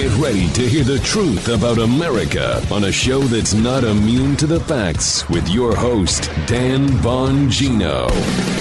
Get ready to hear the truth about America on a show that's not immune to the facts with your host, Dan Bongino.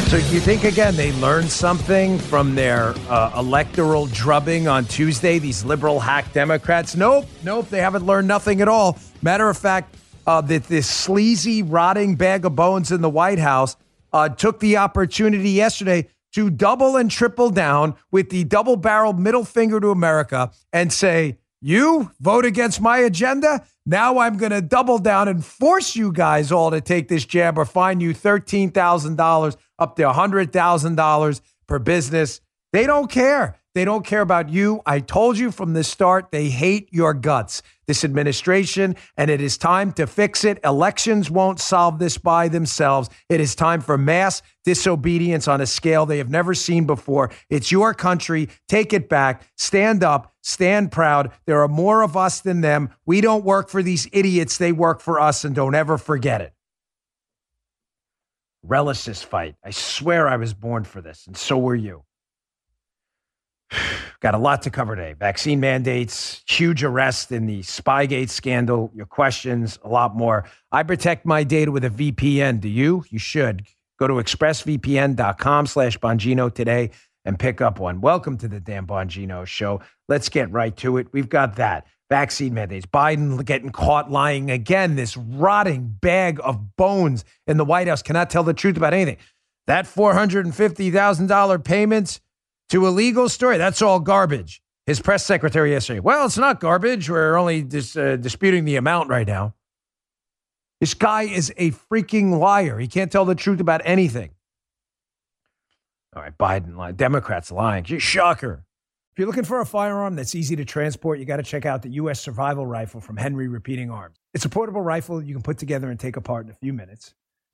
So you think again they learned something from their uh, electoral drubbing on Tuesday? These liberal hack Democrats? Nope, nope. They haven't learned nothing at all. Matter of fact, uh, that this sleazy, rotting bag of bones in the White House uh, took the opportunity yesterday to double and triple down with the double barreled middle finger to America and say, You vote against my agenda? Now I'm going to double down and force you guys all to take this jab or fine you $13,000 up to $100,000 per business. They don't care. They don't care about you. I told you from the start, they hate your guts, this administration, and it is time to fix it. Elections won't solve this by themselves. It is time for mass disobedience on a scale they have never seen before. It's your country. Take it back. Stand up. Stand proud. There are more of us than them. We don't work for these idiots. They work for us, and don't ever forget it. Relish this fight. I swear I was born for this, and so were you. Got a lot to cover today. Vaccine mandates, huge arrest in the Spygate scandal, your questions, a lot more. I protect my data with a VPN. Do you? You should. Go to expressvpn.com slash Bongino today and pick up one. Welcome to the Dan Bongino show. Let's get right to it. We've got that. Vaccine mandates. Biden getting caught lying again. This rotting bag of bones in the White House cannot tell the truth about anything. That $450,000 payments to a legal story. That's all garbage. His press secretary yesterday. Well, it's not garbage. We're only dis, uh, disputing the amount right now. This guy is a freaking liar. He can't tell the truth about anything. All right, Biden lying. Democrats lying. Shocker. If you're looking for a firearm that's easy to transport, you got to check out the U.S. Survival Rifle from Henry Repeating Arms. It's a portable rifle you can put together and take apart in a few minutes.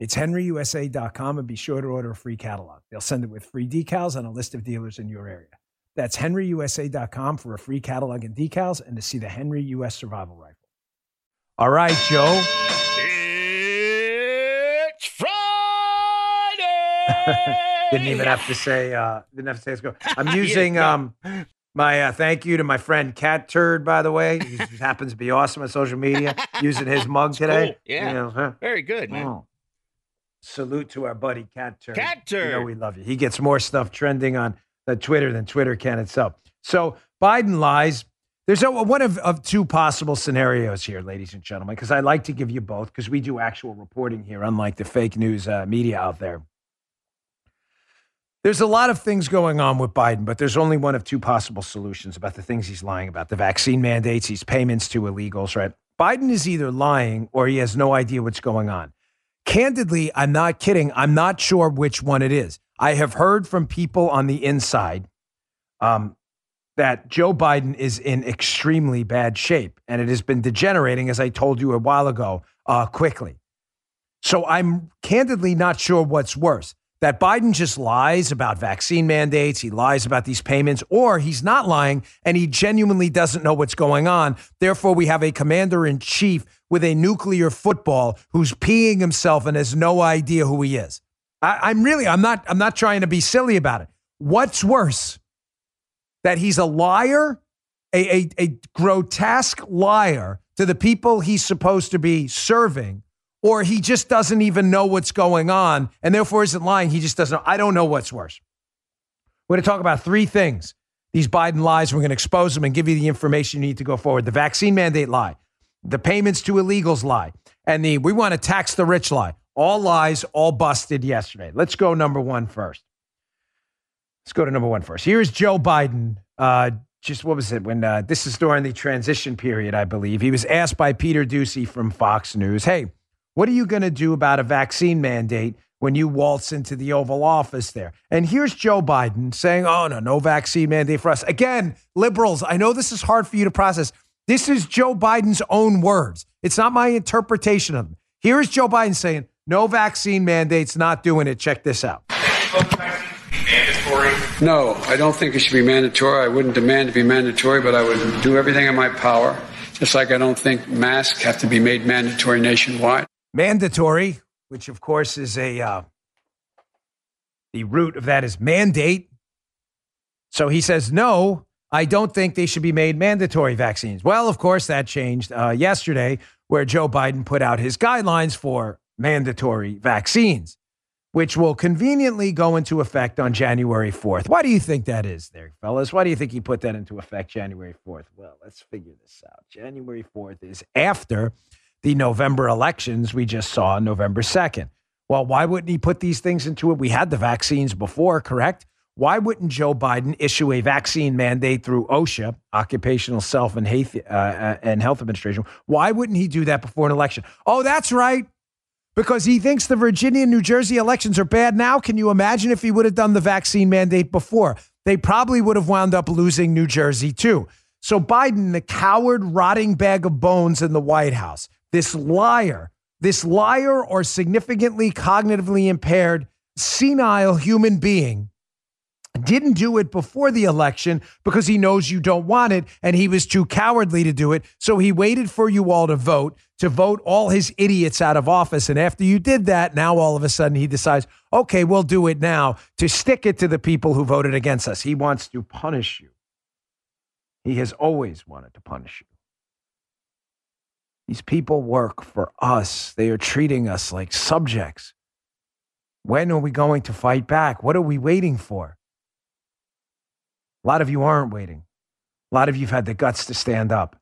it's henryusa.com and be sure to order a free catalog. They'll send it with free decals and a list of dealers in your area. That's henryusa.com for a free catalog and decals and to see the Henry US Survival Rifle. All right, Joe. It's Friday. didn't even have to say. Uh, didn't have to say. Let's go. I'm using um, my uh, thank you to my friend Cat Turd, by the way. He happens to be awesome on social media. Using his mug today. Cool. Yeah, You know, huh? very good, man. Oh. Salute to our buddy Cat Turd. Cat You know we love you. He gets more stuff trending on the Twitter than Twitter can itself. So Biden lies. There's a, one of, of two possible scenarios here, ladies and gentlemen, because I like to give you both because we do actual reporting here, unlike the fake news uh, media out there. There's a lot of things going on with Biden, but there's only one of two possible solutions about the things he's lying about the vaccine mandates, these payments to illegals, right? Biden is either lying or he has no idea what's going on. Candidly, I'm not kidding. I'm not sure which one it is. I have heard from people on the inside um, that Joe Biden is in extremely bad shape, and it has been degenerating, as I told you a while ago, uh, quickly. So I'm candidly not sure what's worse that Biden just lies about vaccine mandates, he lies about these payments, or he's not lying and he genuinely doesn't know what's going on. Therefore, we have a commander in chief with a nuclear football who's peeing himself and has no idea who he is. I, I'm really, I'm not, I'm not trying to be silly about it. What's worse? That he's a liar, a, a, a grotesque liar to the people he's supposed to be serving, or he just doesn't even know what's going on and therefore isn't lying. He just doesn't know. I don't know what's worse. We're going to talk about three things. These Biden lies, we're going to expose them and give you the information you need to go forward. The vaccine mandate lie, the payments to illegals lie, and the we want to tax the rich lie. All lies, all busted yesterday. Let's go number one first. Let's go to number one first. Here's Joe Biden. Uh, just what was it when uh, this is during the transition period, I believe. He was asked by Peter Doocy from Fox News, "Hey, what are you going to do about a vaccine mandate when you waltz into the Oval Office there?" And here's Joe Biden saying, "Oh no, no vaccine mandate for us." Again, liberals. I know this is hard for you to process. This is Joe Biden's own words. It's not my interpretation of them. Here's Joe Biden saying, no vaccine mandates, not doing it. Check this out. No, I don't think it should be mandatory. I wouldn't demand to be mandatory, but I would do everything in my power. Just like I don't think masks have to be made mandatory nationwide. Mandatory, which of course is a uh, the root of that is mandate. So he says no. I don't think they should be made mandatory vaccines. Well, of course, that changed uh, yesterday, where Joe Biden put out his guidelines for mandatory vaccines which will conveniently go into effect on January 4th. Why do you think that is there, fellas? Why do you think he put that into effect January 4th? Well, let's figure this out. January 4th is after the November elections we just saw on November 2nd. Well, why wouldn't he put these things into it? We had the vaccines before, correct? Why wouldn't Joe Biden issue a vaccine mandate through OSHA, Occupational Self and Health, uh, uh, and Health Administration? Why wouldn't he do that before an election? Oh, that's right because he thinks the Virginia and New Jersey elections are bad now. Can you imagine if he would have done the vaccine mandate before? They probably would have wound up losing New Jersey too. So Biden, the coward, rotting bag of bones in the White House, this liar, this liar or significantly cognitively impaired, senile human being didn't do it before the election because he knows you don't want it and he was too cowardly to do it. So he waited for you all to vote, to vote all his idiots out of office. And after you did that, now all of a sudden he decides, okay, we'll do it now to stick it to the people who voted against us. He wants to punish you. He has always wanted to punish you. These people work for us, they are treating us like subjects. When are we going to fight back? What are we waiting for? A lot of you aren't waiting. A lot of you have had the guts to stand up.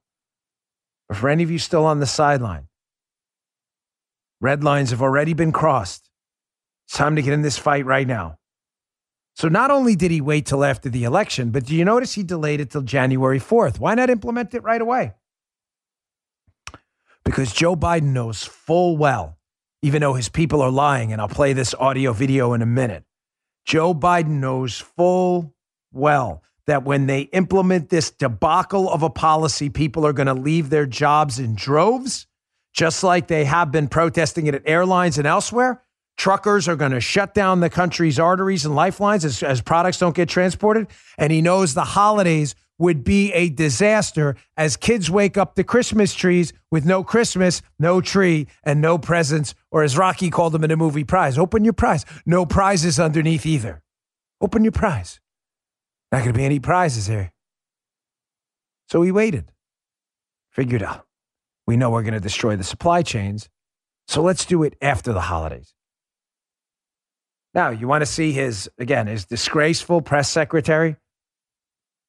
But for any of you still on the sideline, red lines have already been crossed. It's time to get in this fight right now. So not only did he wait till after the election, but do you notice he delayed it till January 4th? Why not implement it right away? Because Joe Biden knows full well, even though his people are lying, and I'll play this audio video in a minute. Joe Biden knows full well that when they implement this debacle of a policy, people are going to leave their jobs in droves, just like they have been protesting it at airlines and elsewhere. Truckers are going to shut down the country's arteries and lifelines as, as products don't get transported. And he knows the holidays would be a disaster as kids wake up to Christmas trees with no Christmas, no tree, and no presents, or as Rocky called them in the movie Prize, open your prize. No prizes underneath either. Open your prize. Not going to be any prizes here. So we waited. Figured out. We know we're going to destroy the supply chains. So let's do it after the holidays. Now, you want to see his, again, his disgraceful press secretary?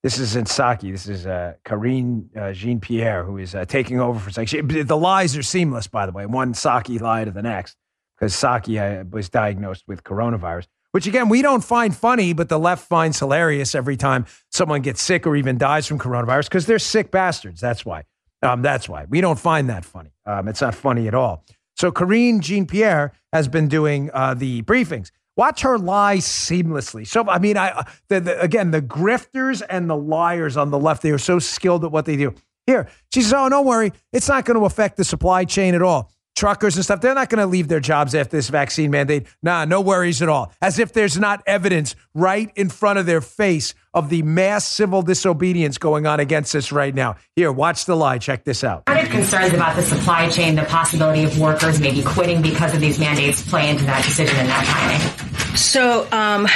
This is in Psaki. This is uh, Karine uh, Jean Pierre, who is uh, taking over for Psaki. The lies are seamless, by the way. One Psaki lie to the next, because Psaki uh, was diagnosed with coronavirus which again, we don't find funny, but the left finds hilarious every time someone gets sick or even dies from coronavirus because they're sick bastards. That's why. Um, that's why. We don't find that funny. Um, it's not funny at all. So Karine Jean Pierre has been doing uh, the briefings. Watch her lie seamlessly. So, I mean, I uh, the, the, again, the grifters and the liars on the left, they are so skilled at what they do. Here, she says, Oh, don't worry. It's not going to affect the supply chain at all truckers and stuff, they're not going to leave their jobs after this vaccine mandate. Nah, no worries at all. As if there's not evidence right in front of their face of the mass civil disobedience going on against us right now. Here, watch the lie. Check this out. What if concerns about the supply chain, the possibility of workers maybe quitting because of these mandates play into that decision and that timing? So, um,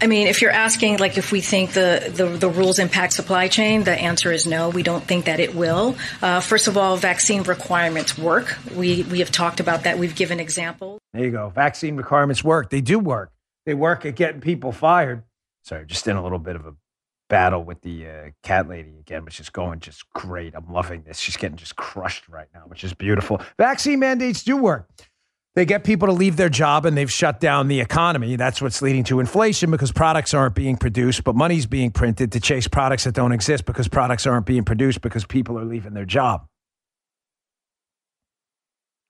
I mean, if you're asking, like, if we think the, the, the, rules impact supply chain, the answer is no. We don't think that it will. Uh, first of all, vaccine requirements work. We, we have talked about that. We've given examples. There you go. Vaccine requirements work. They do work. They work at getting people fired. Sorry, just in a little bit of a battle with the uh, cat lady again, which is going just great. I'm loving this. She's getting just crushed right now, which is beautiful. Vaccine mandates do work. They get people to leave their job and they've shut down the economy. That's what's leading to inflation because products aren't being produced, but money's being printed to chase products that don't exist because products aren't being produced because people are leaving their job.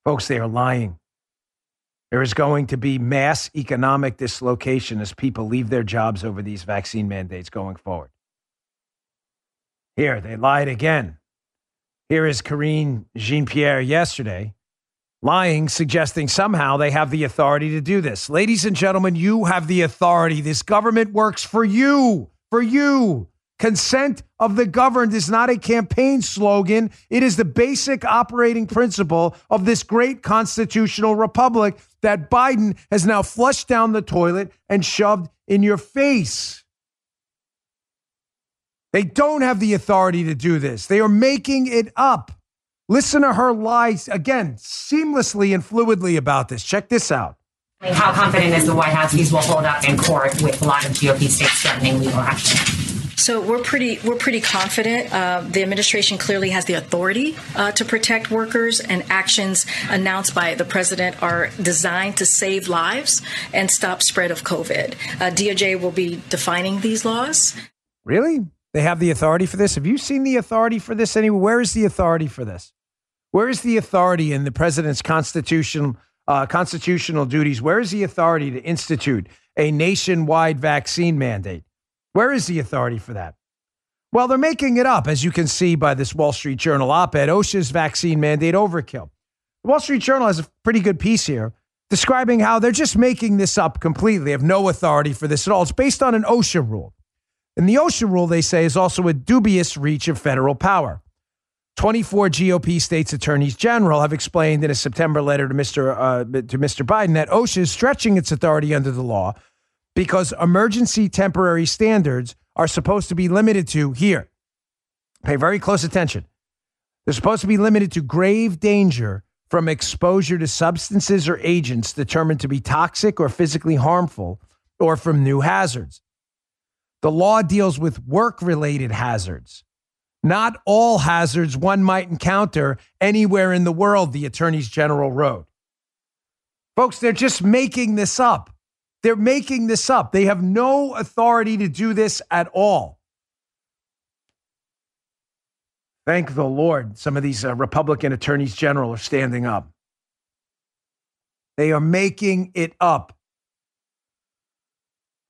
Folks, they are lying. There is going to be mass economic dislocation as people leave their jobs over these vaccine mandates going forward. Here, they lied again. Here is Karine Jean Pierre yesterday lying, suggesting somehow they have the authority to do this. Ladies and gentlemen, you have the authority. This government works for you, for you. Consent of the governed is not a campaign slogan. It is the basic operating principle of this great constitutional republic that Biden has now flushed down the toilet and shoved in your face. They don't have the authority to do this. They are making it up. Listen to her lies again, seamlessly and fluidly about this. Check this out. How confident is the White House these will hold up in court with a lot of GOP states threatening legal action? So we're pretty we're pretty confident. Uh, the administration clearly has the authority uh, to protect workers, and actions announced by the president are designed to save lives and stop spread of COVID. Uh, DOJ will be defining these laws. Really? They have the authority for this. Have you seen the authority for this anywhere? Where is the authority for this? Where is the authority in the president's constitutional uh, constitutional duties? Where is the authority to institute a nationwide vaccine mandate? Where is the authority for that? Well, they're making it up, as you can see by this Wall Street Journal op-ed. OSHA's vaccine mandate overkill. The Wall Street Journal has a pretty good piece here describing how they're just making this up completely. They have no authority for this at all. It's based on an OSHA rule. And the OSHA rule, they say, is also a dubious reach of federal power. 24 GOP states attorneys general have explained in a September letter to Mr. Uh, to Mr. Biden that OSHA is stretching its authority under the law because emergency temporary standards are supposed to be limited to here. Pay very close attention. They're supposed to be limited to grave danger from exposure to substances or agents determined to be toxic or physically harmful or from new hazards. The law deals with work related hazards, not all hazards one might encounter anywhere in the world, the attorneys general wrote. Folks, they're just making this up. They're making this up. They have no authority to do this at all. Thank the Lord, some of these uh, Republican attorneys general are standing up. They are making it up.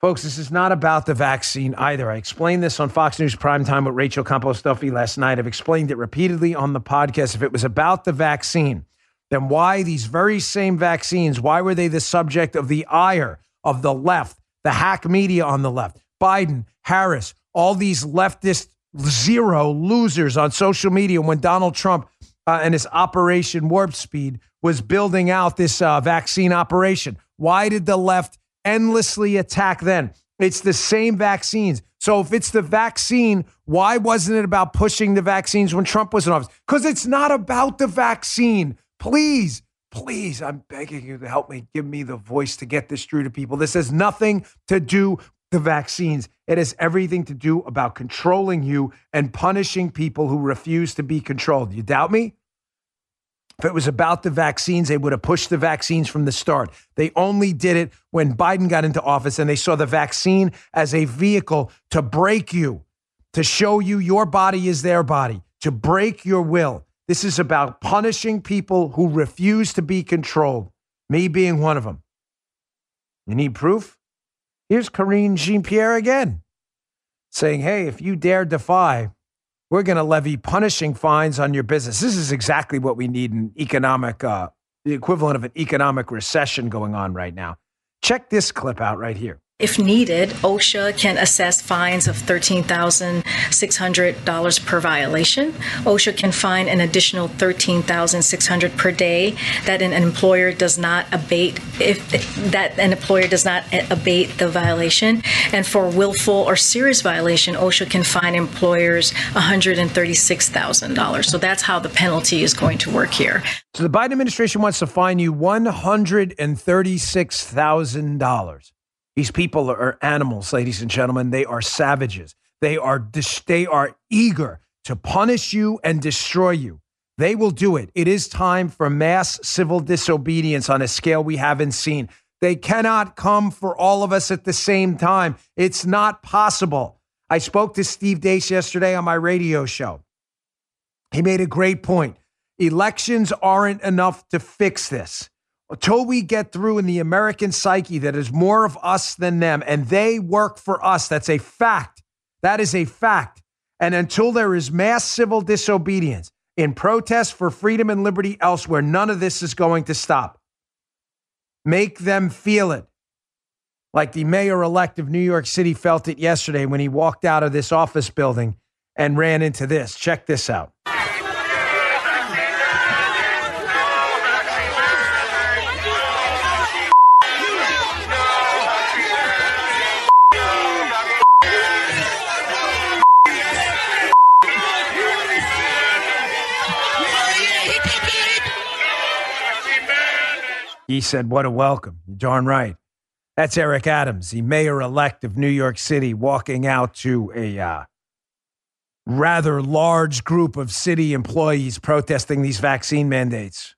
Folks, this is not about the vaccine either. I explained this on Fox News Primetime with Rachel Campos Duffy last night. I've explained it repeatedly on the podcast. If it was about the vaccine, then why these very same vaccines, why were they the subject of the ire of the left, the hack media on the left, Biden, Harris, all these leftist zero losers on social media when Donald Trump uh, and his Operation Warp Speed was building out this uh, vaccine operation? Why did the left endlessly attack then. It's the same vaccines. So if it's the vaccine, why wasn't it about pushing the vaccines when Trump was in office? Because it's not about the vaccine. Please, please, I'm begging you to help me, give me the voice to get this through to people. This has nothing to do with the vaccines. It has everything to do about controlling you and punishing people who refuse to be controlled. You doubt me? If it was about the vaccines, they would have pushed the vaccines from the start. They only did it when Biden got into office and they saw the vaccine as a vehicle to break you, to show you your body is their body, to break your will. This is about punishing people who refuse to be controlled, me being one of them. You need proof? Here's Karine Jean Pierre again saying, hey, if you dare defy we're going to levy punishing fines on your business. This is exactly what we need in economic, uh, the equivalent of an economic recession going on right now. Check this clip out right here. If needed, OSHA can assess fines of $13,600 per violation. OSHA can fine an additional $13,600 per day that an employer does not abate if that an employer does not abate the violation. And for willful or serious violation, OSHA can fine employers $136,000. So that's how the penalty is going to work here. So the Biden administration wants to fine you $136,000. These people are animals, ladies and gentlemen. They are savages. They are dis- they are eager to punish you and destroy you. They will do it. It is time for mass civil disobedience on a scale we haven't seen. They cannot come for all of us at the same time. It's not possible. I spoke to Steve Deace yesterday on my radio show. He made a great point. Elections aren't enough to fix this until we get through in the American psyche that is more of us than them, and they work for us. That's a fact. That is a fact. And until there is mass civil disobedience, in protest for freedom and liberty elsewhere. None of this is going to stop. Make them feel it. Like the mayor elect of New York City felt it yesterday when he walked out of this office building and ran into this. Check this out. He said, What a welcome. You're darn right. That's Eric Adams, the mayor elect of New York City, walking out to a uh, rather large group of city employees protesting these vaccine mandates.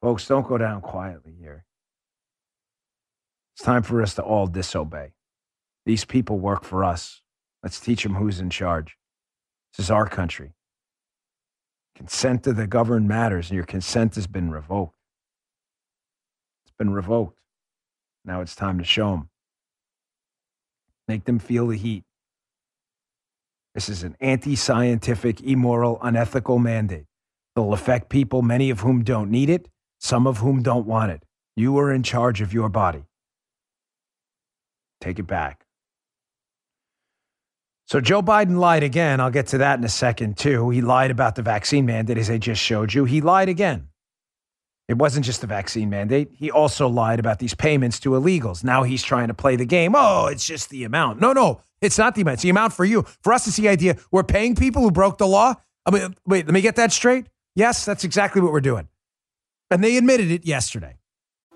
Folks, don't go down quietly here. It's time for us to all disobey. These people work for us. Let's teach them who's in charge. This is our country. Consent to the governed matters, and your consent has been revoked. Been revoked. Now it's time to show them. Make them feel the heat. This is an anti scientific, immoral, unethical mandate. It'll affect people, many of whom don't need it, some of whom don't want it. You are in charge of your body. Take it back. So Joe Biden lied again. I'll get to that in a second, too. He lied about the vaccine mandate, as I just showed you. He lied again. It wasn't just the vaccine mandate. He also lied about these payments to illegals. Now he's trying to play the game. Oh, it's just the amount. No, no, it's not the amount. It's the amount for you. For us, it's the idea we're paying people who broke the law. I mean, wait, let me get that straight. Yes, that's exactly what we're doing. And they admitted it yesterday.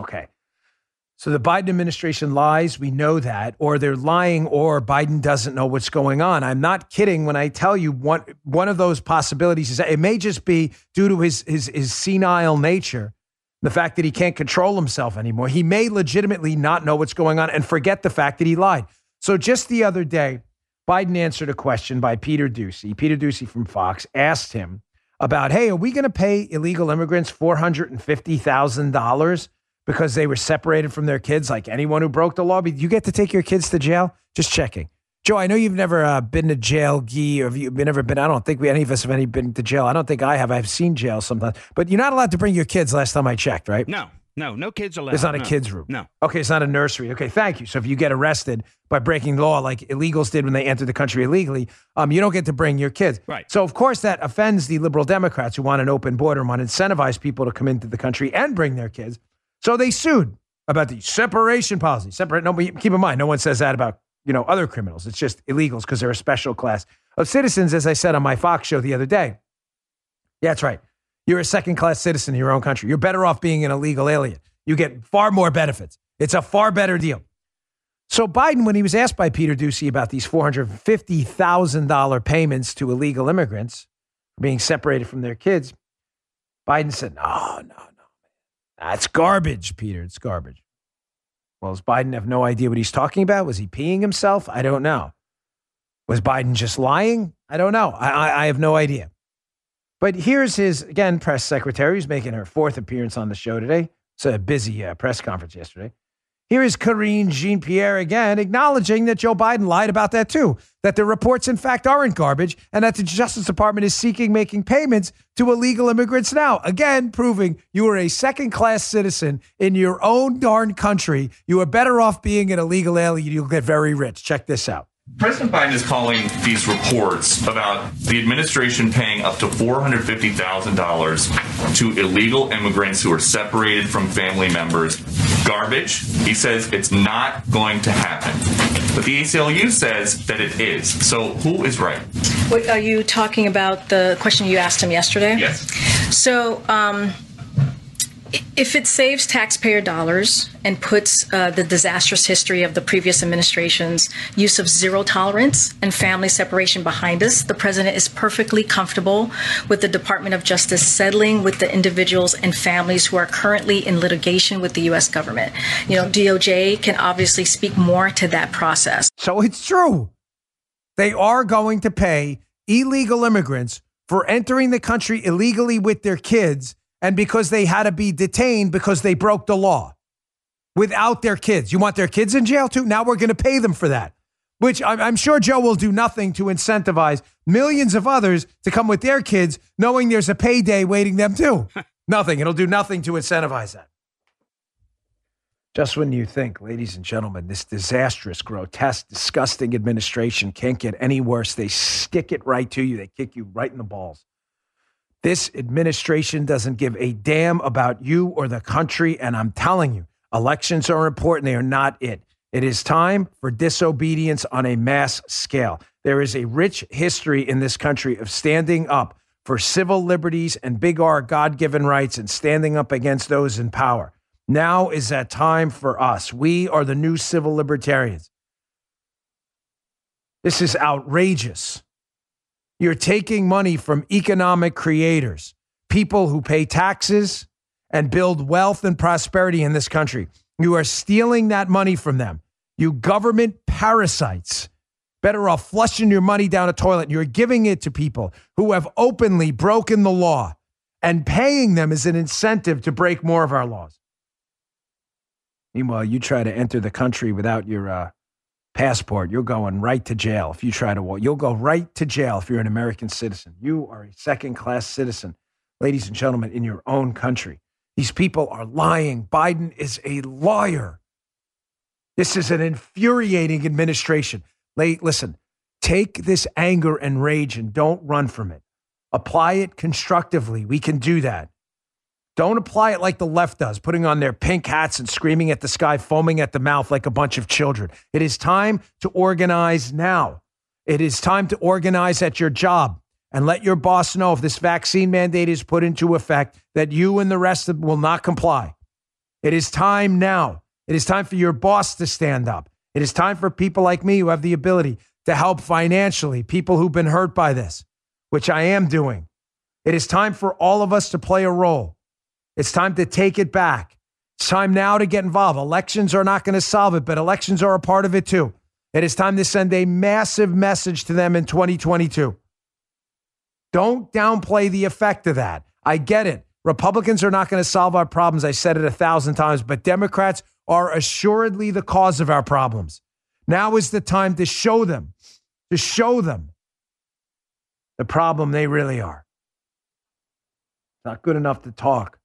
Okay. So the Biden administration lies. We know that. Or they're lying, or Biden doesn't know what's going on. I'm not kidding when I tell you one, one of those possibilities is that it may just be due to his, his, his senile nature, the fact that he can't control himself anymore. He may legitimately not know what's going on and forget the fact that he lied. So just the other day, Biden answered a question by Peter Doocy. Peter Doocy from Fox asked him about, hey, are we going to pay illegal immigrants $450,000? Because they were separated from their kids, like anyone who broke the law. You get to take your kids to jail? Just checking. Joe, I know you've never uh, been to jail, Gee, or have you never been? I don't think we any of us have any been to jail. I don't think I have. I've seen jail sometimes, but you're not allowed to bring your kids. Last time I checked, right? No, no, no kids allowed. It's not no. a kids' room. No. Okay, it's not a nursery. Okay, thank you. So if you get arrested by breaking law, like illegals did when they entered the country illegally, um, you don't get to bring your kids. Right. So of course that offends the liberal Democrats who want an open border and want to incentivize people to come into the country and bring their kids. So they sued about the separation policy. Separate. No, keep in mind, no one says that about you know other criminals. It's just illegals because they're a special class of citizens, as I said on my Fox show the other day. Yeah, that's right. You're a second class citizen in your own country. You're better off being an illegal alien. You get far more benefits. It's a far better deal. So Biden, when he was asked by Peter Doocy about these four hundred fifty thousand dollar payments to illegal immigrants being separated from their kids, Biden said, "No, no, no, that's garbage, Peter. It's garbage." Well, does Biden have no idea what he's talking about? Was he peeing himself? I don't know. Was Biden just lying? I don't know. I, I, I have no idea. But here's his, again, press secretary who's making her fourth appearance on the show today. It's a busy uh, press conference yesterday. Here is Karine Jean Pierre again, acknowledging that Joe Biden lied about that too, that the reports, in fact, aren't garbage, and that the Justice Department is seeking making payments to illegal immigrants now. Again, proving you are a second class citizen in your own darn country. You are better off being an illegal alien. You'll get very rich. Check this out. President Biden is calling these reports about the administration paying up to $450,000 to illegal immigrants who are separated from family members garbage. He says it's not going to happen. But the ACLU says that it is. So who is right? What, are you talking about the question you asked him yesterday? Yes. So, um, if it saves taxpayer dollars and puts uh, the disastrous history of the previous administration's use of zero tolerance and family separation behind us, the president is perfectly comfortable with the Department of Justice settling with the individuals and families who are currently in litigation with the U.S. government. You know, DOJ can obviously speak more to that process. So it's true. They are going to pay illegal immigrants for entering the country illegally with their kids and because they had to be detained because they broke the law without their kids. You want their kids in jail too? Now we're going to pay them for that, which I'm, I'm, sure Joe will do nothing to incentivize millions of others to come with their kids, knowing there's a payday waiting them too. nothing. It'll do nothing to incentivize that. Just when you think, ladies and gentlemen, this disastrous, grotesque, disgusting administration can't get any worse, they stick it right to you. They kick you right in the balls. This administration doesn't give a damn about you or the country. And I'm telling you, elections are important. They are not it. It is time for disobedience on a mass scale. There is a rich history in this country of standing up for civil liberties and big R God given rights and standing up against those in power. Now is that time for us. We are the new civil libertarians. This is outrageous. You're taking money from economic creators, people who pay taxes and build wealth and prosperity in this country. You are stealing that money from them. You government parasites. Better off flushing your money down a toilet. You're giving it to people who have openly broken the law and paying them as an incentive to break more of our laws. Meanwhile, you try to enter the country without your uh, passport, you're going right to jail if you try to walk. You'll go right to jail if you're an American citizen. You are a second class citizen, ladies and gentlemen, in your own country. These people are lying. Biden is a liar. This is an infuriating administration. Listen, take this anger and rage and don't run from it. Apply it constructively. We can do that. Don't apply it like the left does, putting on their pink hats and screaming at the sky, foaming at the mouth like a bunch of children. It is time to organize now. It is time to organize at your job and let your boss know if this vaccine mandate is put into effect that you and the rest of will not comply. It is time now. It is time for your boss to stand up. It is time for people like me who have the ability to help financially, people who've been hurt by this, which I am doing. It is time for all of us to play a role. It's time to take it back. It's time now to get involved. Elections are not going to solve it, but elections are a part of it too. It is time to send a massive message to them in 2022. Don't downplay the effect of that. I get it. Republicans are not going to solve our problems. I said it a thousand times, but Democrats are assuredly the cause of our problems. Now is the time to show them, to show them the problem they really are. It's not good enough to talk.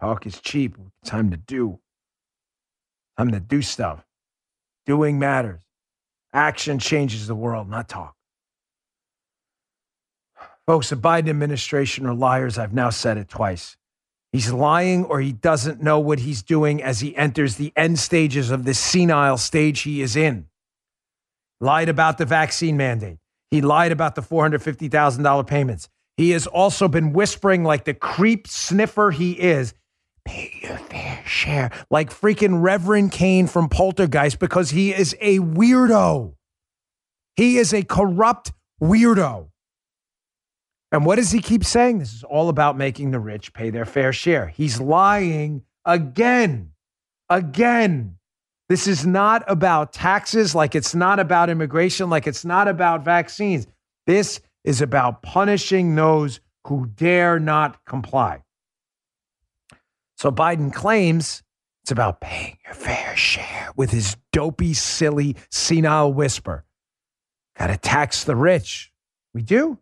Talk is cheap. Time to do. Time to do stuff. Doing matters. Action changes the world, not talk. Folks, the Biden administration are liars. I've now said it twice. He's lying or he doesn't know what he's doing as he enters the end stages of this senile stage he is in. Lied about the vaccine mandate. He lied about the $450,000 payments. He has also been whispering like the creep sniffer he is pay your fair share, like freaking Reverend Kane from Poltergeist, because he is a weirdo. He is a corrupt weirdo. And what does he keep saying? This is all about making the rich pay their fair share. He's lying again. Again. This is not about taxes, like it's not about immigration, like it's not about vaccines. This is about punishing those who dare not comply. So Biden claims it's about paying your fair share with his dopey, silly, senile whisper. Got to tax the rich. We do.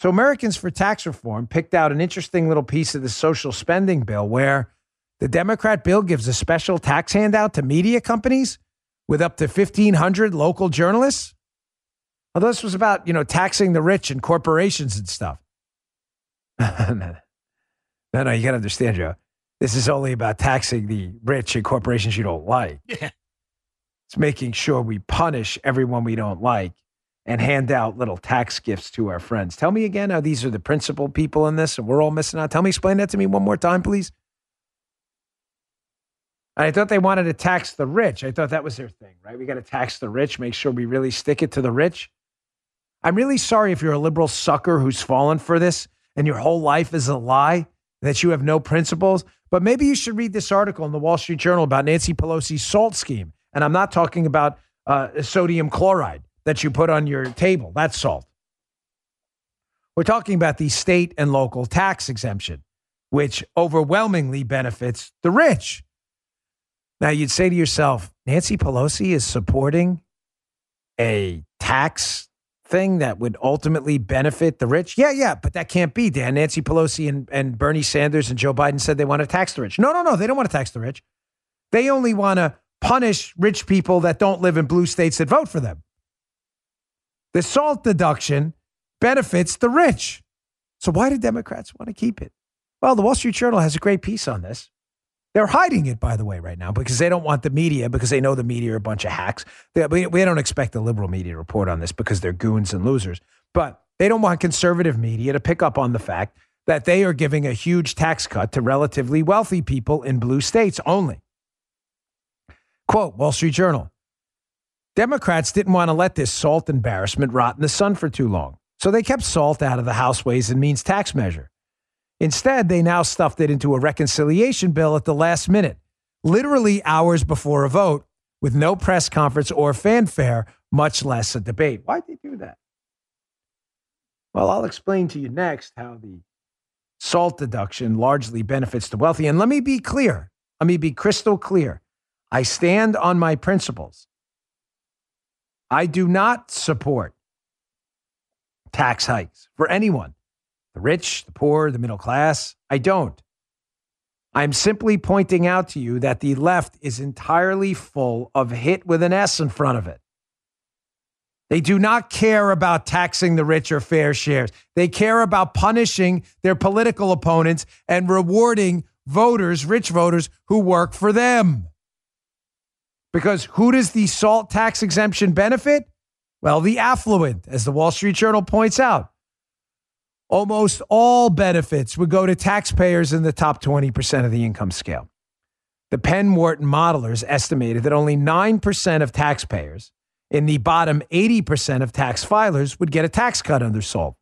So Americans for Tax Reform picked out an interesting little piece of the social spending bill where the Democrat bill gives a special tax handout to media companies with up to 1,500 local journalists. Although this was about, you know, taxing the rich and corporations and stuff. No, no, you got to understand, Joe. This is only about taxing the rich and corporations you don't like. Yeah. It's making sure we punish everyone we don't like and hand out little tax gifts to our friends. Tell me again how these are the principal people in this and we're all missing out. Tell me, explain that to me one more time, please. I thought they wanted to tax the rich. I thought that was their thing, right? We got to tax the rich, make sure we really stick it to the rich. I'm really sorry if you're a liberal sucker who's fallen for this and your whole life is a lie, that you have no principles. But maybe you should read this article in the Wall Street Journal about Nancy Pelosi's salt scheme. And I'm not talking about uh, sodium chloride that you put on your table. That's salt. We're talking about the state and local tax exemption, which overwhelmingly benefits the rich. Now, you'd say to yourself, Nancy Pelosi is supporting a tax thing that would ultimately benefit the rich? Yeah, yeah, but that can't be, Dan. Nancy Pelosi and, and Bernie Sanders and Joe Biden said they want to tax the rich. No, no, no, they don't want to tax the rich. They only want to punish rich people that don't live in blue states that vote for them. The SALT deduction benefits the rich. So why do Democrats want to keep it? Well, the Wall Street Journal has a great piece on this. They're hiding it, by the way, right now because they don't want the media, because they know the media are a bunch of hacks. They, we, we don't expect the liberal media to report on this because they're goons and losers. But they don't want conservative media to pick up on the fact that they are giving a huge tax cut to relatively wealthy people in blue states only. Quote Wall Street Journal Democrats didn't want to let this salt embarrassment rot in the sun for too long, so they kept salt out of the House Ways and Means tax measure. Instead, they now stuffed it into a reconciliation bill at the last minute, literally hours before a vote, with no press conference or fanfare, much less a debate. Why'd they do that? Well, I'll explain to you next how the salt deduction largely benefits the wealthy. And let me be clear. Let me be crystal clear. I stand on my principles. I do not support tax hikes for anyone the rich, the poor, the middle class. I don't. I'm simply pointing out to you that the left is entirely full of hit with an S in front of it. They do not care about taxing the rich or fair shares. They care about punishing their political opponents and rewarding voters, rich voters, who work for them. Because who does the salt tax exemption benefit? Well, the affluent, as the Wall Street Journal points out. Almost all benefits would go to taxpayers in the top 20% of the income scale. The Penn Wharton modelers estimated that only 9% of taxpayers in the bottom 80% of tax filers would get a tax cut under SALT.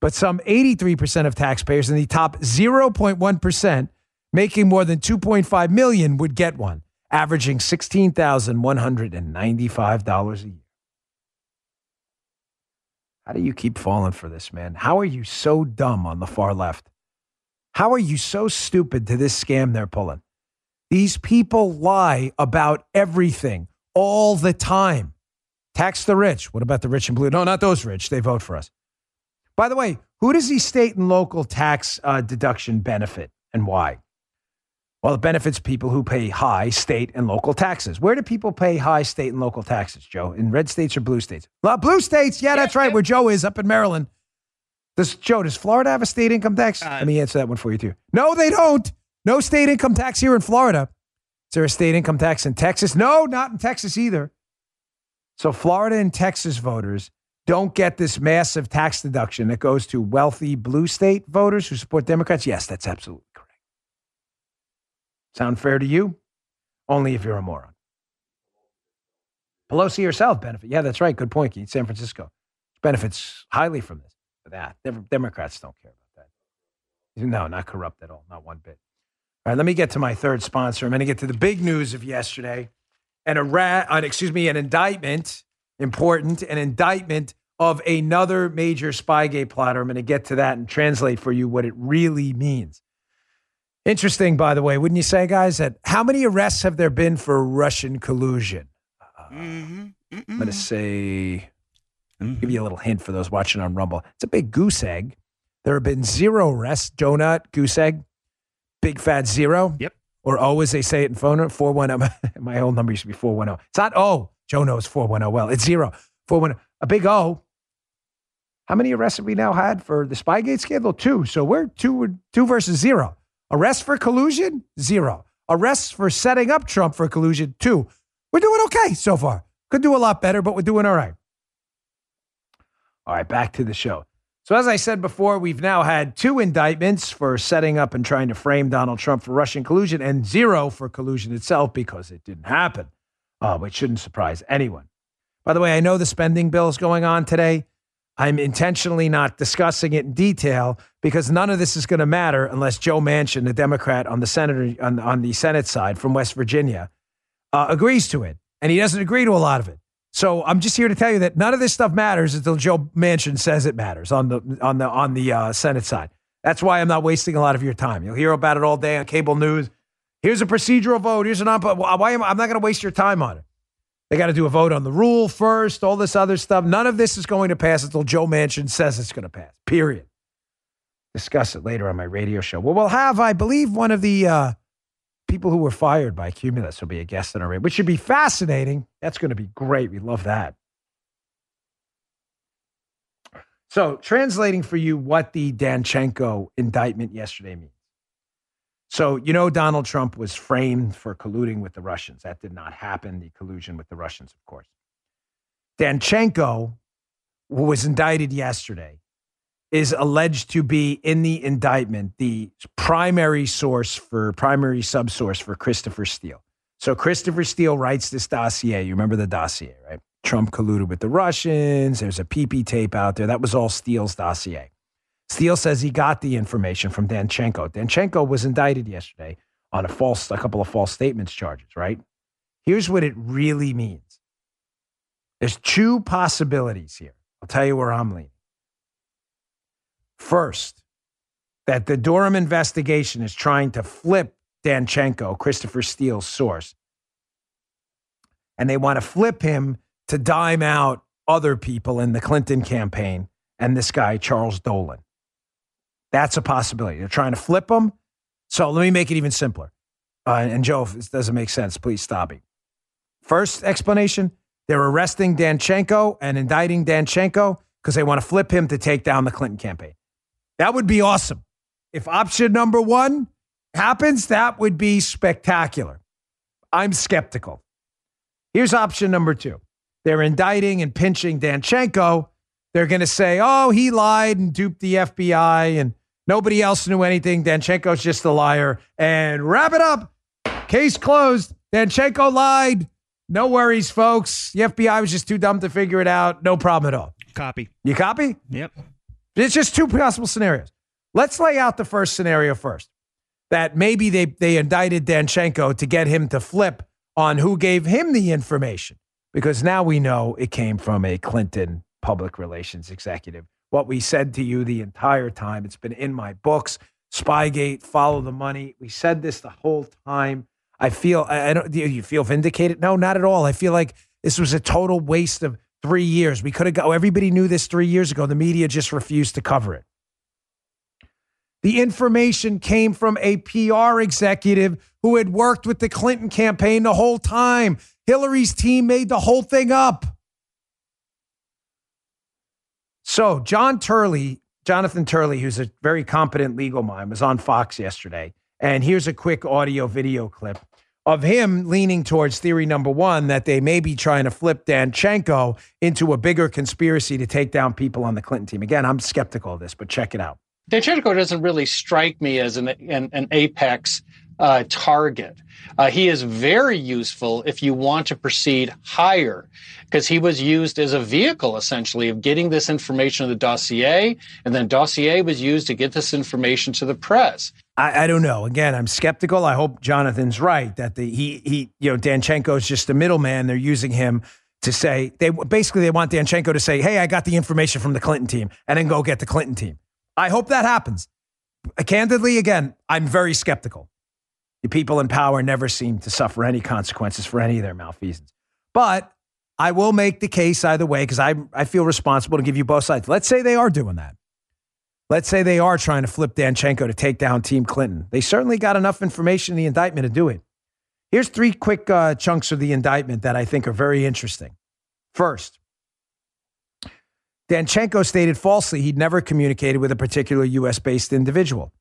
But some 83% of taxpayers in the top 0.1% making more than 2.5 million would get one averaging $16,195 a year. How do you keep falling for this, man? How are you so dumb on the far left? How are you so stupid to this scam they're pulling? These people lie about everything all the time. Tax the rich. What about the rich and blue? No, not those rich. They vote for us. By the way, who does the state and local tax uh, deduction benefit and why? Well, it benefits people who pay high state and local taxes. Where do people pay high state and local taxes, Joe? In red states or blue states? Well, blue states. Yeah, that's right. Where Joe is up in Maryland. Does Joe? Does Florida have a state income tax? Uh, Let me answer that one for you too. No, they don't. No state income tax here in Florida. Is there a state income tax in Texas? No, not in Texas either. So Florida and Texas voters don't get this massive tax deduction that goes to wealthy blue state voters who support Democrats. Yes, that's absolutely. Sound fair to you? Only if you're a moron. Pelosi herself benefit. Yeah, that's right. Good point, Keith. San Francisco benefits highly from this. For that, Democrats don't care about that. No, not corrupt at all. Not one bit. All right, let me get to my third sponsor. I'm going to get to the big news of yesterday, and a rat. Uh, excuse me, an indictment. Important, an indictment of another major Spygate plotter. I'm going to get to that and translate for you what it really means. Interesting, by the way, wouldn't you say, guys, that how many arrests have there been for Russian collusion? Uh, mm-hmm. I'm going to say, mm-hmm. give you a little hint for those watching on Rumble. It's a big goose egg. There have been zero arrests. Donut, goose egg, big fat zero. Yep. Or O, as they say it in phone, 410. My old number used to be 410. It's not O. Joe knows 410 well. It's zero. 410. A big O. How many arrests have we now had for the Spygate scandal? Two. So we're two, two versus zero. Arrests for collusion? Zero. Arrests for setting up Trump for collusion? Two. We're doing okay so far. Could do a lot better, but we're doing all right. All right, back to the show. So, as I said before, we've now had two indictments for setting up and trying to frame Donald Trump for Russian collusion and zero for collusion itself because it didn't happen, uh, which shouldn't surprise anyone. By the way, I know the spending bill is going on today. I'm intentionally not discussing it in detail because none of this is going to matter unless Joe Manchin, the Democrat on the senator on, on the Senate side from West Virginia, uh, agrees to it, and he doesn't agree to a lot of it. So I'm just here to tell you that none of this stuff matters until Joe Manchin says it matters on the on the on the uh, Senate side. That's why I'm not wasting a lot of your time. You'll hear about it all day on cable news. Here's a procedural vote. Here's an op. Why am I'm not going to waste your time on it? They got to do a vote on the rule first. All this other stuff. None of this is going to pass until Joe Manchin says it's going to pass. Period. Discuss it later on my radio show. Well, we'll have, I believe, one of the uh, people who were fired by Cumulus will be a guest in our radio, which should be fascinating. That's going to be great. We love that. So, translating for you what the Danchenko indictment yesterday means. So, you know, Donald Trump was framed for colluding with the Russians. That did not happen, the collusion with the Russians, of course. Danchenko, who was indicted yesterday, is alleged to be in the indictment the primary source for primary subsource for Christopher Steele. So Christopher Steele writes this dossier. You remember the dossier, right? Trump colluded with the Russians. There's a PP tape out there. That was all Steele's dossier. Steele says he got the information from Danchenko. Danchenko was indicted yesterday on a false, a couple of false statements charges, right? Here's what it really means. There's two possibilities here. I'll tell you where I'm leaning. First, that the Durham investigation is trying to flip Danchenko, Christopher Steele's source, and they want to flip him to dime out other people in the Clinton campaign and this guy, Charles Dolan. That's a possibility. They're trying to flip him. So let me make it even simpler. Uh, and Joe, if this doesn't make sense, please stop me. First explanation they're arresting Danchenko and indicting Danchenko because they want to flip him to take down the Clinton campaign. That would be awesome. If option number one happens, that would be spectacular. I'm skeptical. Here's option number two they're indicting and pinching Danchenko. They're going to say, oh, he lied and duped the FBI and nobody else knew anything. Danchenko's just a liar. And wrap it up. Case closed. Danchenko lied. No worries, folks. The FBI was just too dumb to figure it out. No problem at all. Copy. You copy? Yep. It's just two possible scenarios. Let's lay out the first scenario first. That maybe they, they indicted Danchenko to get him to flip on who gave him the information, because now we know it came from a Clinton public relations executive. What we said to you the entire time, it's been in my books. Spygate, follow the money. We said this the whole time. I feel I don't. Do you feel vindicated? No, not at all. I feel like this was a total waste of three years. We could have got, oh, everybody knew this three years ago. The media just refused to cover it. The information came from a PR executive who had worked with the Clinton campaign the whole time. Hillary's team made the whole thing up. So, John Turley, Jonathan Turley, who's a very competent legal mind, was on Fox yesterday. And here's a quick audio video clip of him leaning towards theory number one that they may be trying to flip Danchenko into a bigger conspiracy to take down people on the Clinton team. Again, I'm skeptical of this, but check it out. Danchenko doesn't really strike me as an, an, an apex uh, target. Uh, he is very useful if you want to proceed higher, because he was used as a vehicle essentially of getting this information to the dossier, and then dossier was used to get this information to the press. I, I, don't know. Again, I'm skeptical. I hope Jonathan's right that the he he you know Danchenko is just a middleman. They're using him to say they basically they want Danchenko to say, "Hey, I got the information from the Clinton team," and then go get the Clinton team. I hope that happens. Candidly, again, I'm very skeptical. The people in power never seem to suffer any consequences for any of their malfeasance. But I will make the case either way because I I feel responsible to give you both sides. Let's say they are doing that. Let's say they are trying to flip Danchenko to take down Team Clinton. They certainly got enough information in the indictment to do it. Here's three quick uh, chunks of the indictment that I think are very interesting. First, Danchenko stated falsely he'd never communicated with a particular U.S. based individual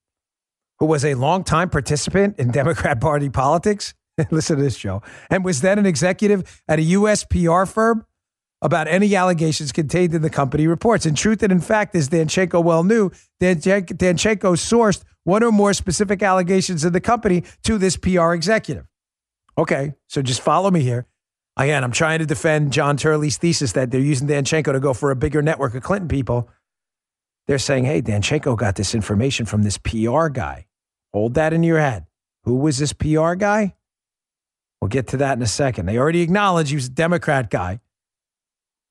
who was a longtime participant in Democrat Party politics. Listen to this, Joe, and was then an executive at a U.S. PR firm about any allegations contained in the company reports. In truth and in fact, as Danchenko well knew, Danchenko sourced one or more specific allegations in the company to this PR executive. Okay, so just follow me here. Again, I'm trying to defend John Turley's thesis that they're using Danchenko to go for a bigger network of Clinton people. They're saying, hey, Danchenko got this information from this PR guy. Hold that in your head. Who was this PR guy? We'll get to that in a second. They already acknowledged he was a Democrat guy.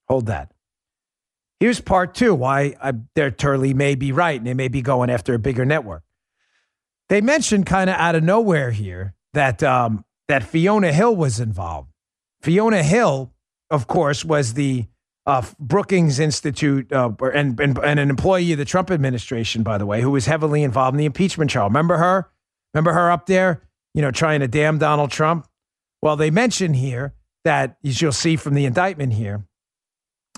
Hold that. Here's part two why I, their Turley may be right and they may be going after a bigger network. They mentioned kind of out of nowhere here that um, that Fiona Hill was involved. Fiona Hill, of course, was the uh, Brookings Institute uh, and, and, and an employee of the Trump administration, by the way, who was heavily involved in the impeachment trial. Remember her? Remember her up there, you know, trying to damn Donald Trump? Well, they mention here that, as you'll see from the indictment here,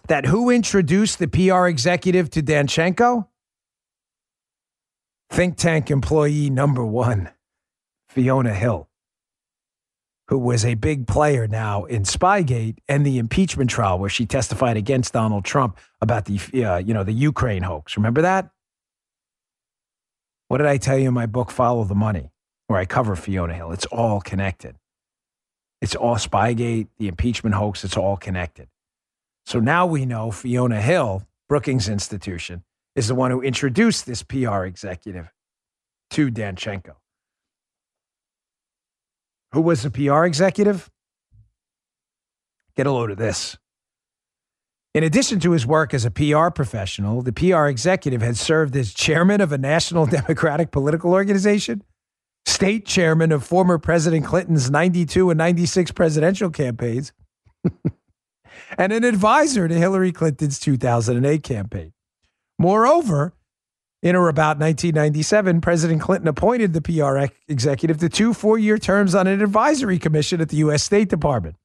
that who introduced the PR executive to Danchenko? Think tank employee number one, Fiona Hill who was a big player now in Spygate and the impeachment trial where she testified against Donald Trump about the uh, you know the Ukraine hoax. Remember that? What did I tell you in my book Follow the Money where I cover Fiona Hill? It's all connected. It's all Spygate, the impeachment hoax, it's all connected. So now we know Fiona Hill, Brookings Institution, is the one who introduced this PR executive to Danchenko who was a PR executive. Get a load of this. In addition to his work as a PR professional, the PR executive had served as chairman of a national Democratic political organization, state chairman of former President Clinton's 92 and 96 presidential campaigns, and an advisor to Hillary Clinton's 2008 campaign. Moreover, in or about 1997, President Clinton appointed the PR executive to two four year terms on an advisory commission at the U.S. State Department.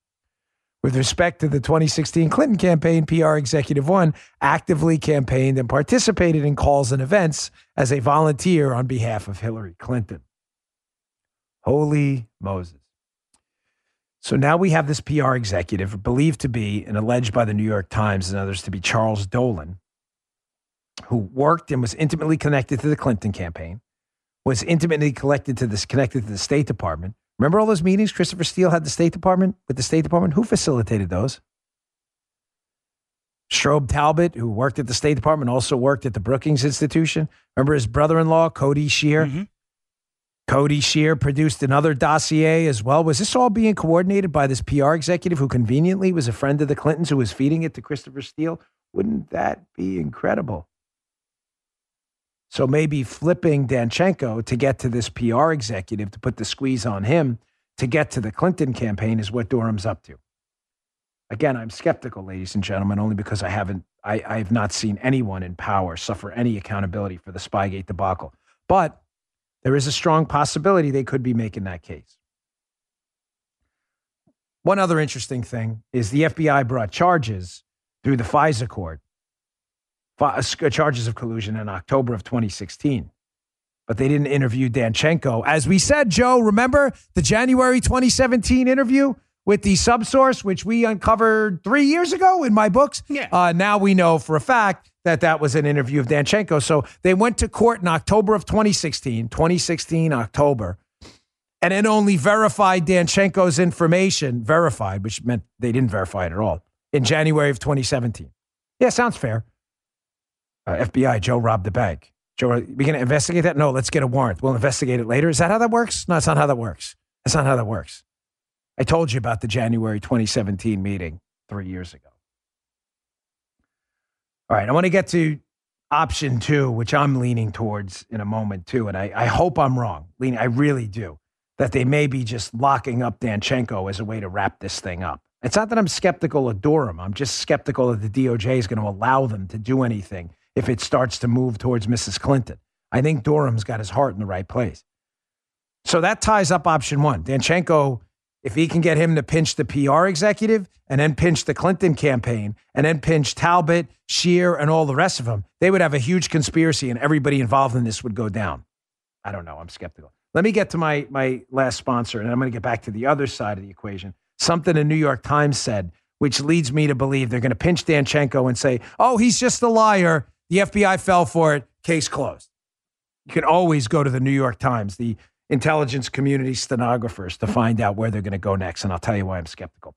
With respect to the 2016 Clinton campaign, PR Executive One actively campaigned and participated in calls and events as a volunteer on behalf of Hillary Clinton. Holy Moses. So now we have this PR executive believed to be and alleged by the New York Times and others to be Charles Dolan, who worked and was intimately connected to the Clinton campaign, was intimately connected to this connected to the State Department. Remember all those meetings Christopher Steele had the State Department with the State Department? Who facilitated those? Strobe Talbott, who worked at the State Department, also worked at the Brookings Institution. Remember his brother-in-law, Cody Shear? Mm-hmm. Cody Shear produced another dossier as well. Was this all being coordinated by this PR executive who conveniently was a friend of the Clintons who was feeding it to Christopher Steele? Wouldn't that be incredible? So maybe flipping Danchenko to get to this PR executive to put the squeeze on him to get to the Clinton campaign is what Durham's up to. Again, I'm skeptical, ladies and gentlemen, only because I haven't, I, I have not seen anyone in power suffer any accountability for the Spygate debacle. But there is a strong possibility they could be making that case. One other interesting thing is the FBI brought charges through the FISA court charges of collusion in October of 2016. But they didn't interview Danchenko. As we said, Joe, remember the January 2017 interview with the subsource, which we uncovered three years ago in my books? Yeah. Uh, now we know for a fact that that was an interview of Danchenko. So they went to court in October of 2016, 2016, October, and then only verified Danchenko's information, verified, which meant they didn't verify it at all, in January of 2017. Yeah, sounds fair uh, FBI, Joe robbed the bank. Joe, are we going to investigate that? No, let's get a warrant. We'll investigate it later. Is that how that works? No, that's not how that works. That's not how that works. I told you about the January 2017 meeting three years ago. All right, I want to get to option two, which I'm leaning towards in a moment too. And I, I hope I'm wrong. Leaning, I really do. That they may be just locking up Danchenko as a way to wrap this thing up. It's not that I'm skeptical of Durham. I'm just skeptical that the DOJ is going to allow them to do anything if it starts to move towards Mrs. Clinton. I think Durham's got his heart in the right place. So that ties up option one. Danchenko, if he can get him to pinch the PR executive and then pinch the Clinton campaign and then pinch Talbott, Shear, and all the rest of them, they would have a huge conspiracy and everybody involved in this would go down. I don't know. I'm skeptical. Let me get to my, my last sponsor, and I'm going to get back to the other side of the equation. Something the New York Times said which leads me to believe they're going to pinch Danchenko and say, oh, he's just a liar. The FBI fell for it. Case closed. You can always go to the New York Times, the intelligence community stenographers, to find out where they're going to go next. And I'll tell you why I'm skeptical.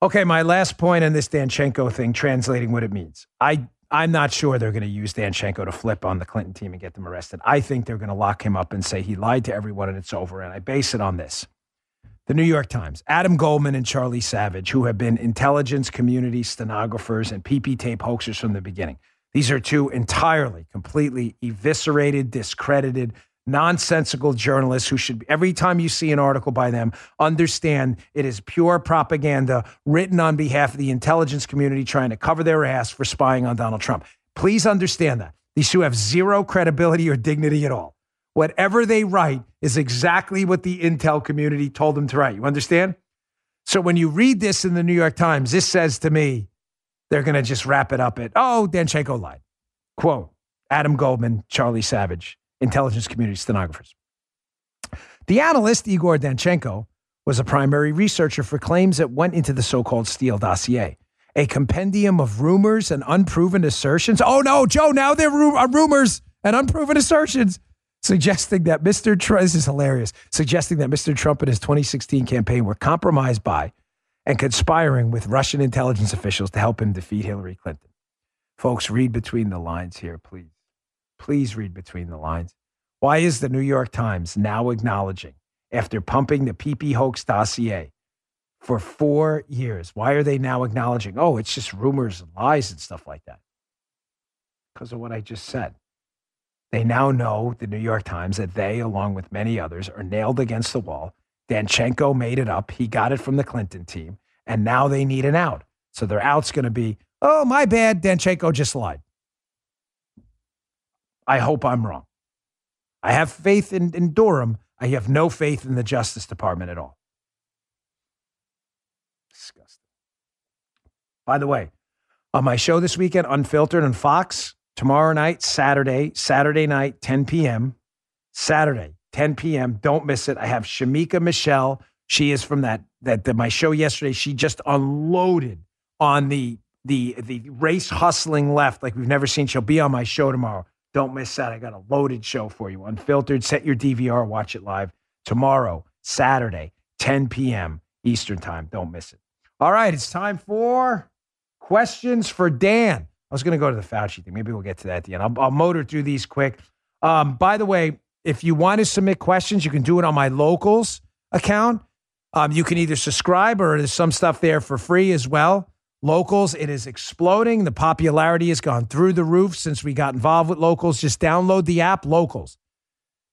Okay, my last point on this Danchenko thing, translating what it means. I, I'm not sure they're going to use Danchenko to flip on the Clinton team and get them arrested. I think they're going to lock him up and say he lied to everyone and it's over. And I base it on this. The New York Times, Adam Goldman and Charlie Savage, who have been intelligence community stenographers and PP tape hoaxers from the beginning. These are two entirely, completely eviscerated, discredited, nonsensical journalists who should, every time you see an article by them, understand it is pure propaganda written on behalf of the intelligence community trying to cover their ass for spying on Donald Trump. Please understand that. These two have zero credibility or dignity at all. Whatever they write is exactly what the intel community told them to write. You understand? So when you read this in the New York Times, this says to me, they're going to just wrap it up at, oh, Danchenko lied. Quote, Adam Goldman, Charlie Savage intelligence community stenographers. The analyst, Igor Danchenko, was a primary researcher for claims that went into the so called Steele dossier, a compendium of rumors and unproven assertions. Oh no, Joe, now they're uh, rumors and unproven assertions suggesting that Mr. Trump, this is hilarious, suggesting that Mr. Trump and his 2016 campaign were compromised by and conspiring with Russian intelligence officials to help him defeat Hillary Clinton. Folks, read between the lines here, please. Please read between the lines. Why is the New York Times now acknowledging, after pumping the PP hoax dossier for four years, why are they now acknowledging, oh, it's just rumors and lies and stuff like that? Because of what I just said. They now know, the New York Times, that they, along with many others, are nailed against the wall. Danchenko made it up. He got it from the Clinton team. And now they need an out. So their out's going to be, oh, my bad. Danchenko just lied. I hope I'm wrong. I have faith in, in Durham. I have no faith in the Justice Department at all. Disgusting. By the way, on my show this weekend, Unfiltered on Fox, tomorrow night, Saturday, Saturday night, 10 p.m. Saturday, 10 p.m. Don't miss it. I have Shemeka Michelle. She is from that that the, my show yesterday. She just unloaded on the the the race hustling left like we've never seen. She'll be on my show tomorrow. Don't miss that. I got a loaded show for you. Unfiltered. Set your DVR, watch it live tomorrow, Saturday, 10 p.m. Eastern Time. Don't miss it. All right, it's time for questions for Dan. I was going to go to the Fauci thing. Maybe we'll get to that at the end. I'll, I'll motor through these quick. Um, by the way, if you want to submit questions, you can do it on my locals account. Um, you can either subscribe or there's some stuff there for free as well. Locals, it is exploding. The popularity has gone through the roof since we got involved with locals. Just download the app, Locals.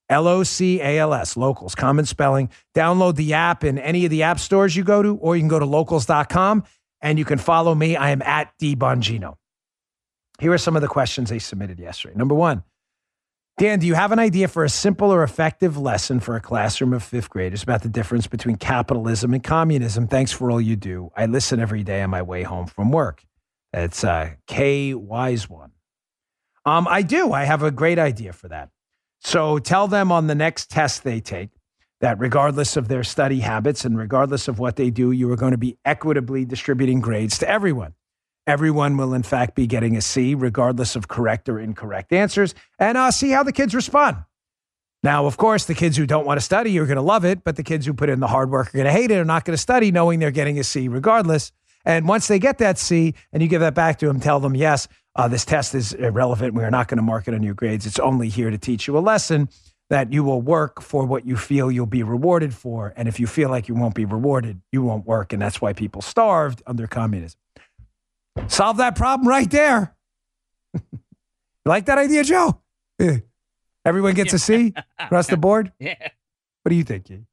L O C A L S, Locals, common spelling. Download the app in any of the app stores you go to, or you can go to locals.com and you can follow me. I am at D Bongino. Here are some of the questions they submitted yesterday. Number one, Dan, do you have an idea for a simple or effective lesson for a classroom of fifth graders about the difference between capitalism and communism? Thanks for all you do. I listen every day on my way home from work. It's uh, K Wise One. Um, I do. I have a great idea for that. So tell them on the next test they take that regardless of their study habits and regardless of what they do, you are going to be equitably distributing grades to everyone. Everyone will, in fact, be getting a C, regardless of correct or incorrect answers, and uh, see how the kids respond. Now, of course, the kids who don't want to study are going to love it, but the kids who put in the hard work are going to hate it, are not going to study, knowing they're getting a C regardless. And once they get that C and you give that back to them, tell them, yes, uh, this test is irrelevant. We are not going to mark it on your grades. It's only here to teach you a lesson that you will work for what you feel you'll be rewarded for. And if you feel like you won't be rewarded, you won't work. And that's why people starved under communism. Solve that problem right there. you like that idea, Joe? Yeah. Everyone gets a C across the board? Yeah. What do you think? You,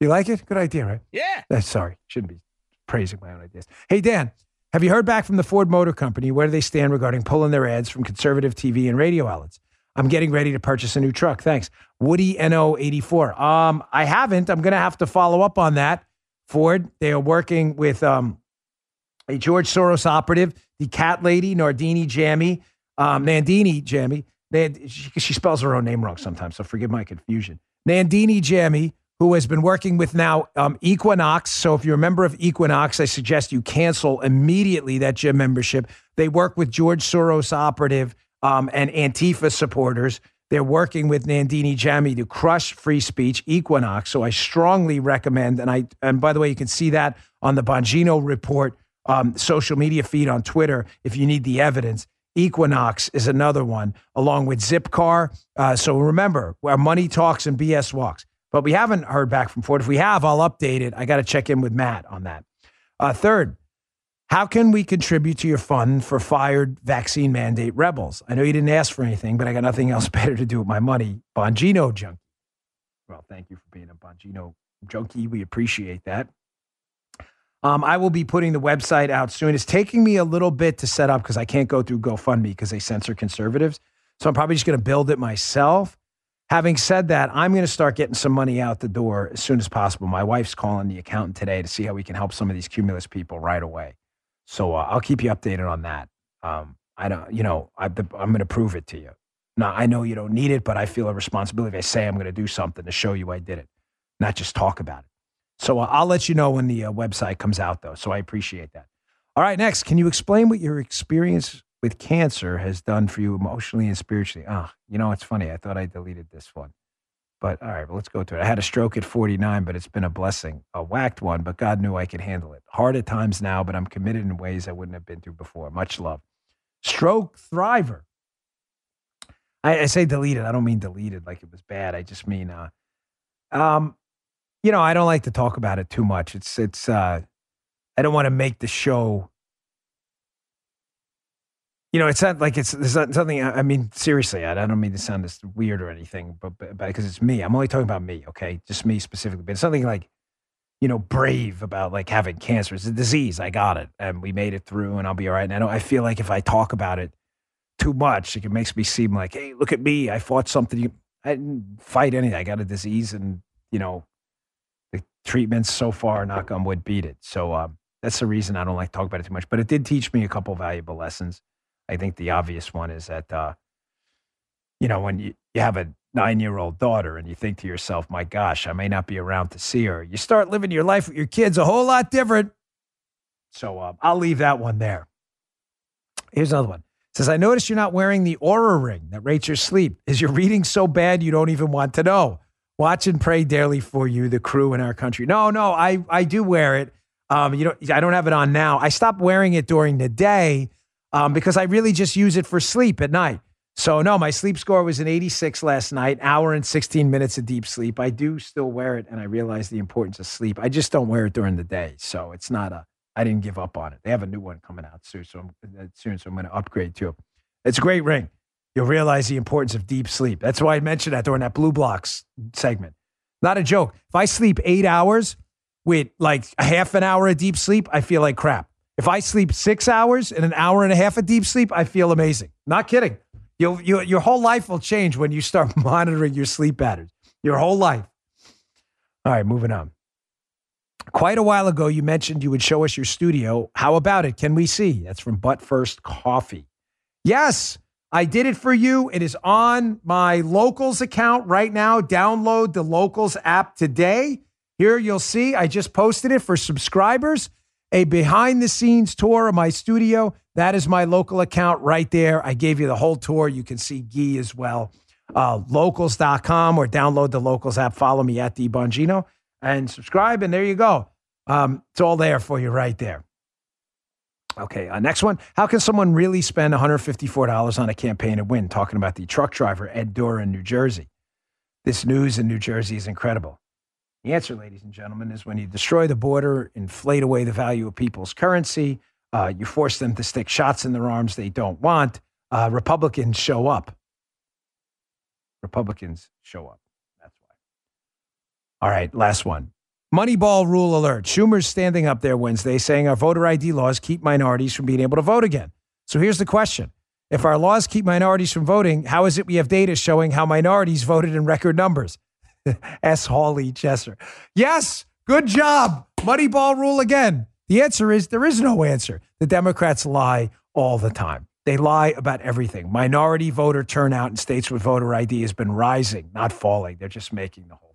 you like it? Good idea, right? Yeah. Uh, sorry, shouldn't be praising my own ideas. Hey, Dan, have you heard back from the Ford Motor Company? Where do they stand regarding pulling their ads from conservative TV and radio outlets? I'm getting ready to purchase a new truck. Thanks. Woody NO84. Um, I haven't. I'm going to have to follow up on that. Ford, they are working with um, a George Soros operative, the cat lady, Nardini Jammi, um, Nandini Jammi. Nand, she, she, spells her own name wrong sometimes, so forgive my confusion. Nandini Jammi who has been working with now um, Equinox. So if you're a member of Equinox, I suggest you cancel immediately that gym membership. They work with George Soros operative um, and Antifa supporters. They're working with Nandini Jammi to crush free speech, Equinox. So I strongly recommend, and I and by the way, you can see that on the Bongino report um, social media feed on Twitter if you need the evidence. Equinox is another one, along with Zipcar. Uh, so remember, where money talks and BS walks. But we haven't heard back from Ford. If we have, I'll update it. I got to check in with Matt on that. Uh, third, how can we contribute to your fund for fired vaccine mandate rebels? I know you didn't ask for anything, but I got nothing else better to do with my money. Bongino junkie. Well, thank you for being a Bongino junkie. We appreciate that. Um, I will be putting the website out soon. It's taking me a little bit to set up because I can't go through GoFundMe because they censor conservatives. So I'm probably just going to build it myself. Having said that, I'm going to start getting some money out the door as soon as possible. My wife's calling the accountant today to see how we can help some of these cumulus people right away. So uh, I'll keep you updated on that. Um, I don't, you know, I, am going to prove it to you. Now I know you don't need it, but I feel a responsibility. If I say I'm going to do something to show you I did it, not just talk about it. So uh, I'll let you know when the uh, website comes out, though. So I appreciate that. All right, next, can you explain what your experience with cancer has done for you emotionally and spiritually? Ah, oh, you know, it's funny. I thought I deleted this one. But all right, well, let's go to it. I had a stroke at 49, but it's been a blessing. A whacked one, but God knew I could handle it. Hard at times now, but I'm committed in ways I wouldn't have been through before. Much love. Stroke Thriver. I, I say deleted. I don't mean deleted like it was bad. I just mean, uh, um, you know, I don't like to talk about it too much. It's it's uh I don't want to make the show you know, it's not like it's, it's not something. I mean, seriously, I, don't mean to sound this weird or anything, but because it's me, I'm only talking about me, okay, just me specifically. But it's something like, you know, brave about like having cancer. It's a disease. I got it, and we made it through, and I'll be all right. And I don't. I feel like if I talk about it too much, it makes me seem like, hey, look at me. I fought something. I didn't fight anything. I got a disease, and you know, treatments so far, knock on wood, beat it. So um, that's the reason I don't like to talk about it too much. But it did teach me a couple valuable lessons. I think the obvious one is that, uh, you know, when you, you have a nine year old daughter and you think to yourself, my gosh, I may not be around to see her, you start living your life with your kids a whole lot different. So uh, I'll leave that one there. Here's another one. It says, I noticed you're not wearing the Oura ring that rates your sleep. Is your reading so bad you don't even want to know? Watch and pray daily for you, the crew in our country. No, no, I, I do wear it. Um, you know, I don't have it on now. I stopped wearing it during the day um, because I really just use it for sleep at night. So no, my sleep score was an 86 last night, hour and 16 minutes of deep sleep. I do still wear it, and I realize the importance of sleep. I just don't wear it during the day, so it's not a. I didn't give up on it. They have a new one coming out soon, so I'm, uh, soon, so I'm going to upgrade too. It's a great ring you'll realize the importance of deep sleep. That's why I mentioned that during that BlueBlox segment. Not a joke. If I sleep eight hours with like a half an hour of deep sleep, I feel like crap. If I sleep six hours and an hour and a half of deep sleep, I feel amazing. Not kidding. You'll, you, your whole life will change when you start monitoring your sleep patterns. Your whole life. All right, moving on. Quite a while ago, you mentioned you would show us your studio. How about it? Can we see? That's from Butt First Coffee. Yes, I did it for you. It is on my locals account right now. Download the locals app today. Here you'll see I just posted it for subscribers. A behind the scenes tour of my studio. That is my local account right there. I gave you the whole tour. You can see Gee as well. Uh, locals.com or download the locals app. Follow me at the Bongino and subscribe. And there you go. Um, it's all there for you right there. Okay, uh, next one. How can someone really spend $154 on a campaign and win? Talking about the truck driver, Ed Durr in New Jersey. This news in New Jersey is incredible. The answer, ladies and gentlemen, is when you destroy the border, inflate away the value of people's currency, uh, you force them to stick shots in their arms they don't want, uh, Republicans show up. Republicans show up. That's why. All right, last one. Moneyball rule alert. Schumer's standing up there Wednesday saying our voter ID laws keep minorities from being able to vote again. So here's the question. If our laws keep minorities from voting, how is it we have data showing how minorities voted in record numbers? S. Hawley Chester. Yes, good job. Moneyball rule again. The answer is there is no answer. The Democrats lie all the time. They lie about everything. Minority voter turnout in states with voter ID has been rising, not falling. They're just making the whole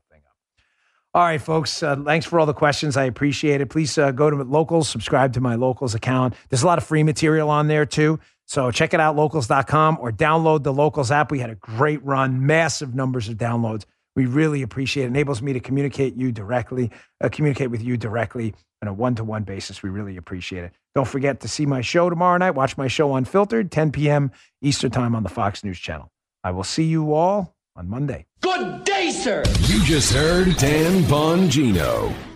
All right, folks. Uh, thanks for all the questions. I appreciate it. Please uh, go to Locals, subscribe to my Locals account. There's a lot of free material on there too. So check it out, locals.com, or download the Locals app. We had a great run, massive numbers of downloads. We really appreciate it. enables me to communicate you directly, uh, communicate with you directly on a one-to-one basis. We really appreciate it. Don't forget to see my show tomorrow night. Watch my show Unfiltered, 10 p.m. Eastern Time on the Fox News Channel. I will see you all on Monday. Good day, sir. You just heard Dan Bongino.